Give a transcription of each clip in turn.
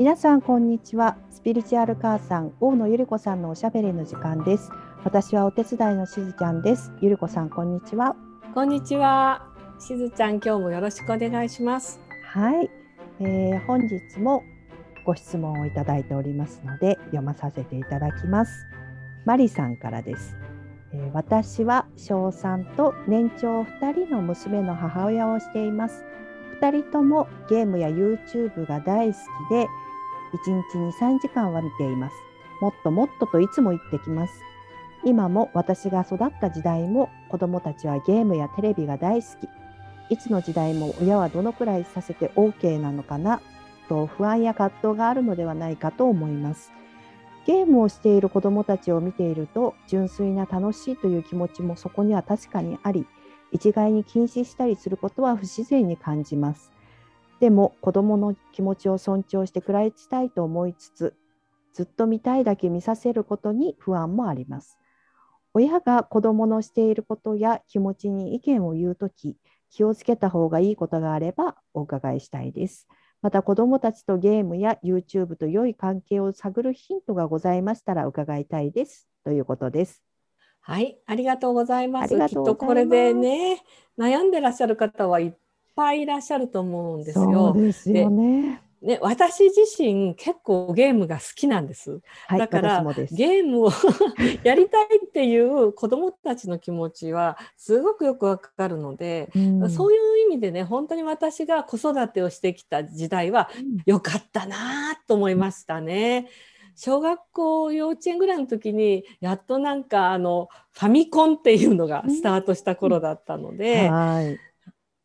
皆さんこんにちは。スピリチュアル母さん大野ゆり子さんのおしゃべりの時間です。私はお手伝いのしずちゃんです。ゆり子さんこんにちは。こんにちは。しずちゃん今日もよろしくお願いします。はい、えー、本日もご質問をいただいておりますので読まさせていただきます。マリさんからです。えー、私は小3と年長2人の娘の母親をしています。2人ともゲームや YouTube が大好きで1日2、3時間は見ています。もっともっとといつも言ってきます。今も私が育った時代も子どもたちはゲームやテレビが大好き。いつの時代も親はどのくらいさせて OK なのかな？と不安や葛藤があるのではないかと思います。ゲームをしている子どもたちを見ていると純粋な楽しいという気持ちもそこには確かにあり一概に禁止したりすることは不自然に感じます。でも子どもの気持ちを尊重して暮らしたいと思いつつずっと見たいだけ見させることに不安もあります。親が子どものしていることや気持ちに意見を言うとき気をつけた方がいいことがあればお伺いしたいです。また子どもたちとゲームや YouTube と良い関係を探るヒントがございましたら伺いたいですということです。はい、ありがとうございます。きっとこれでね、悩んでらっしゃる方はいっぱいいらっしゃると思うんですよ。そうですよね。ね、私自身結構ゲームが好きなんです。はい、だからゲームを やりたいっていう子どもたちの気持ちはすごくよくわかるので、うん、そういう意味でね本当に私が子育てをしてきた時代は良かったなと思いましたね。小学校幼稚園ぐらいの時にやっとなんかあのファミコンっていうのがスタートした頃だったので、うんはい、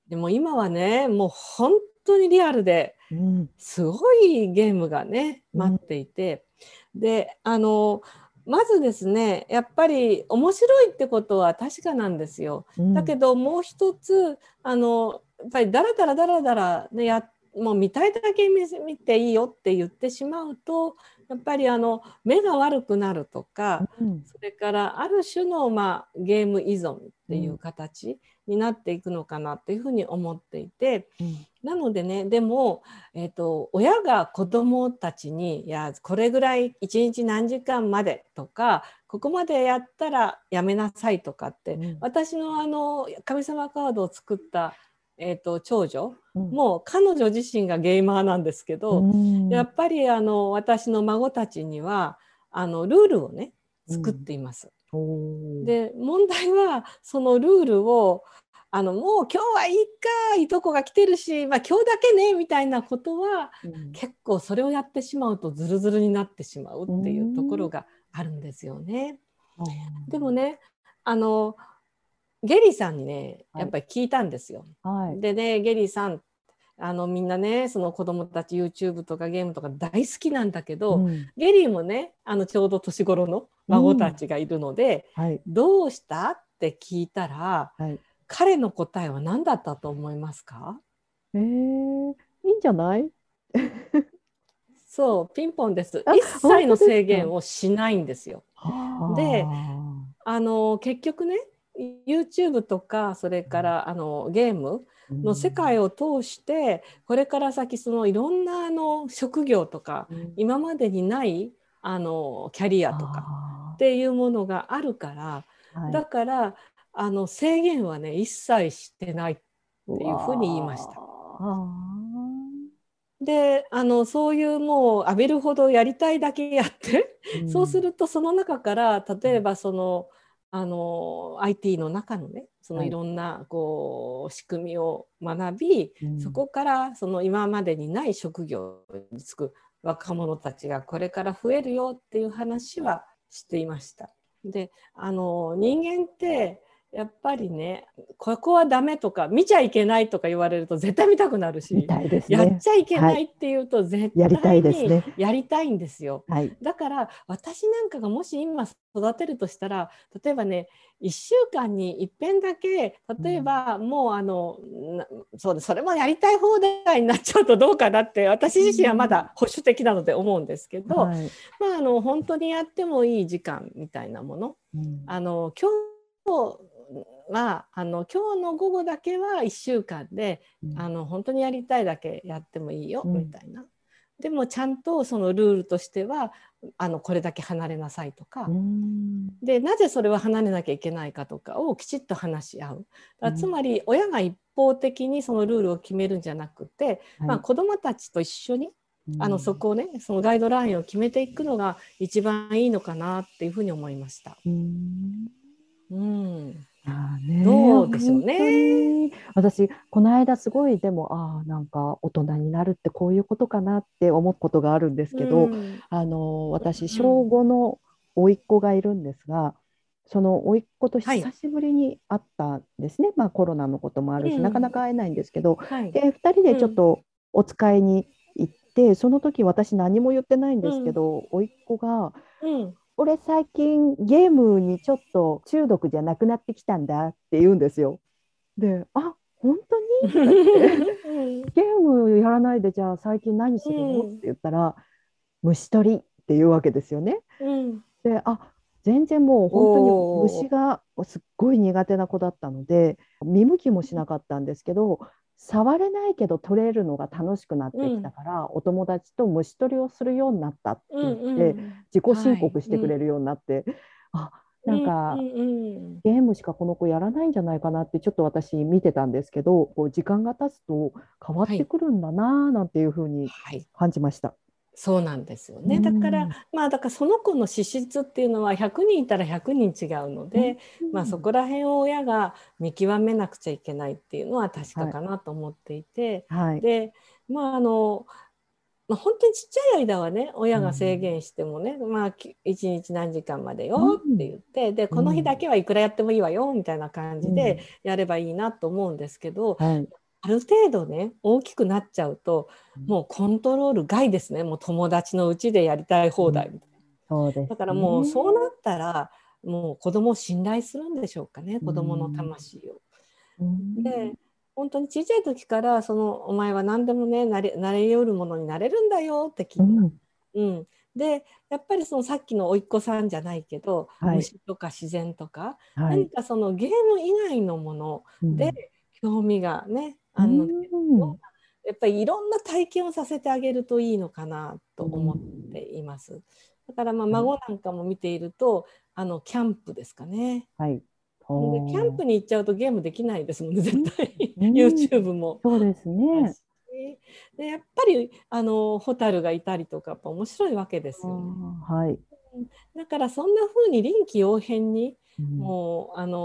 でも今はねもう本当にリアルですごいゲームがね待っていて、うん、であのまずですねやっぱり面白いってことは確かなんですよ。うん、だけどもう一つあのやっぱりダラダラダラダラねやもう見たいだけ見ていいよって言ってしまうとやっぱりあの目が悪くなるとか、うん、それからある種の、まあ、ゲーム依存っていう形になっていくのかなっていうふうに思っていて、うん、なのでねでも、えーと、親が子どもたちに「いやこれぐらい一日何時間まで」とか「ここまでやったらやめなさい」とかって、うん、私のあの神様カードを作ったえーと、長女、うん、もう彼女自身がゲーマーなんですけど、うん、やっぱりあの私の孫たちにはあのルールをね作っています。うん、で問題はそのルールをあのもう今日はいいかいとこが来てるし、まあ、今日だけねみたいなことは、結構それをやってしまうとズルズルになってしまうっていうところがあるんですよね。でもねあのゲリーさんにねやっぱり聞いたんですよ。はい、でねゲリーさんあのみんなねその子供たち YouTube とかゲームとか大好きなんだけど、うん、ゲリーもねあのちょうど年頃の孫たちがいるので、うん。はい、どうした？って聞いたら、はい、彼の答えは何だったと思いますか？えー、いいんじゃない？そうピンポンです。一切の制限をしないんですよ。であ。の結局ね YouTube とかそれからあのゲームの世界を通してこれから先そのいろんなあの職業とか今までにないあのキャリアとかっていうものがあるからだからあの制限はね一切してないっていうふうに言いました。であのそういうもう浴びるほどやりたいだけやって、うん、そうするとその中から例えばその、あの IT の中のねそのいろんなこう仕組みを学び、はい、そこからその今までにない職業に就く若者たちがこれから増えるよっていう話はしていました。であの人間ってやっぱりねここはダメとか見ちゃいけないとか言われると絶対見たくなるし、ね、やっちゃいけないっていうと絶対にやりたいんですよ。はい、だから私なんかがもし今育てるとしたら例えばね1週間にいっぺんだけ例えばもうあの、うん、そうそれもやりたい放題になっちゃうとどうかなって私自身はまだ保守的なので思うんですけど、うんはい、まああの本当にやってもいい時間みたいなもの、うん、あの今日はあの今日の午後だけは1週間で、うん、あの本当にやりたいだけやってもいいよ、みたいな。でもちゃんとそのルールとしてはあのこれだけ離れなさいとか。でなぜそれは離れなきゃいけないかとかをきちっと話し合う。つまり親が一方的にそのルールを決めるんじゃなくて、はい、まあ、子どもたちと一緒にあのそこをねそのガイドラインを決めていくのが一番いいのかなっていうふうに思いました。うん。うん。あね、どうでしょうね。私この間すごいでもああなんか大人になるってこういうことかなって思うことがあるんですけど、うん、あの私小5の甥っ子がいるんですが、その甥っ子と久しぶりに会ったんですね、はい、まあコロナのこともあるし、うん、なかなか会えないんですけど、はい、で2人でちょっとお使いに行って、その時私何も言ってないんですけど、甥っ子が、俺最近ゲームにちょっと中毒じゃなくなってきたんだって言うんですよ。で、あ本当に？ゲームやらないでじゃあ最近何するの、うん、って言ったら虫取りっていうわけですよね。うん、全然もう本当に虫がすっごい苦手な子だったので見向きもしなかったんですけど触れないけど取れるのが楽しくなってきたから、うん、お友達と虫取りをするようになったって言って、うんうん、自己申告してくれるようになって、はい、あなんか、うんうん、ゲームしかこの子やらないんじゃないかなってちょっと私見てたんですけどこう時間が経つと変わってくるんだななんていうふうに感じました。はいそうなんですよね。だから、まあだからその子の資質っていうのは100人いたら100人違うので、まあそこら辺を親が見極めなくちゃいけないっていうのは確かかなと思っていて、はい、でまああのまあ、本当にちっちゃい間はね親が制限してもね、うん、まあ一日何時間までよって言って、うん、でこの日だけはいくらやってもいいわよみたいな感じでやればいいなと思うんですけど、うんはい、ある程度ね大きくなっちゃうともうコントロール外ですね。もう友達のうちでやりたい放題みたいな、だからもうそうなったらもう子供を信頼するんでしょうかね。子供の魂を。で本当に小さい時からそのお前は何でもねなれなれよるものになれるんだよって聞いた。うん、でやっぱりそのさっきの甥っ子さんじゃないけど、はい、虫とか自然とか、はい、何かそのゲーム以外のもので興味がね、あの、やっぱりいろんな体験をさせてあげるといいのかなと思っています。だからまあ孫なんかも見ていると、あのキャンプですかね。はい。でキャンプに行っちゃうとゲームできないですもんね絶対、YouTube も。そうですね。でやっぱりあのホタルがいたりとかやっぱ面白いわけですよね。はい、だからそんな風に臨機応変に、うん、もうあの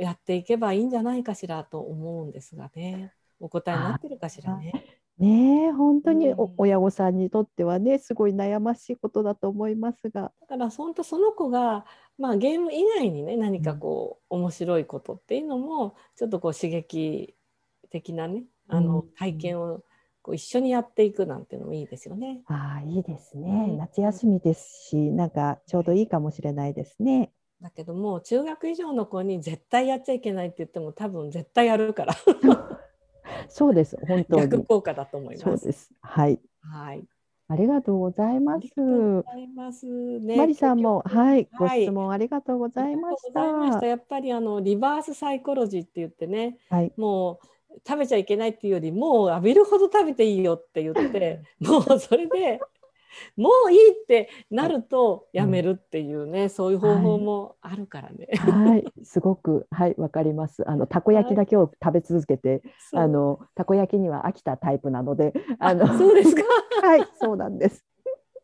やっていけばいいんじゃないかしらと思うんですがねお答えになってるかしらね。ね本当に親御さんにとってはねすごい悩ましいことだと思いますがだから本当その子が、まあ、ゲーム以外にね何かこう、うん、面白いことっていうのもちょっとこう刺激的なねあの体験をこう一緒にやっていくなんていうのもいいですよね。ああいいですね。夏休みですし、なんかちょうどいいかもしれないですね。だけども中学以上の子に絶対やっちゃいけないって言っても多分絶対やるから。そうです本当に。逆効果だと思います。そうです。はい。はい。ありがとうございます。ますね、マリさんも、はい、ご質問ありがとうございました。やっぱりあのリバースサイコロジーって言ってね、はい、もう食べちゃいけないっていうよりもう浴びるほど食べていいよって言ってもうそれでもういいってなるとやめるっていうね、うん、そういう方法もあるからね。はい、すごくはいわかります。あのたこ焼きだけを食べ続けて、はい、あのたこ焼きには飽きたタイプなので、あのそうですか？はいそうなんです。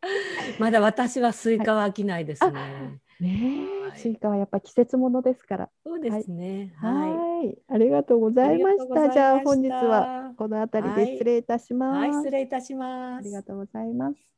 まだ私はスイカは飽きないですね。ねスイカはやっぱ季節ものですから。そうですね。はい。ありがとうございました。じゃあ本日はこの辺りで失礼いたします。はい、失礼いたします。ありがとうございます。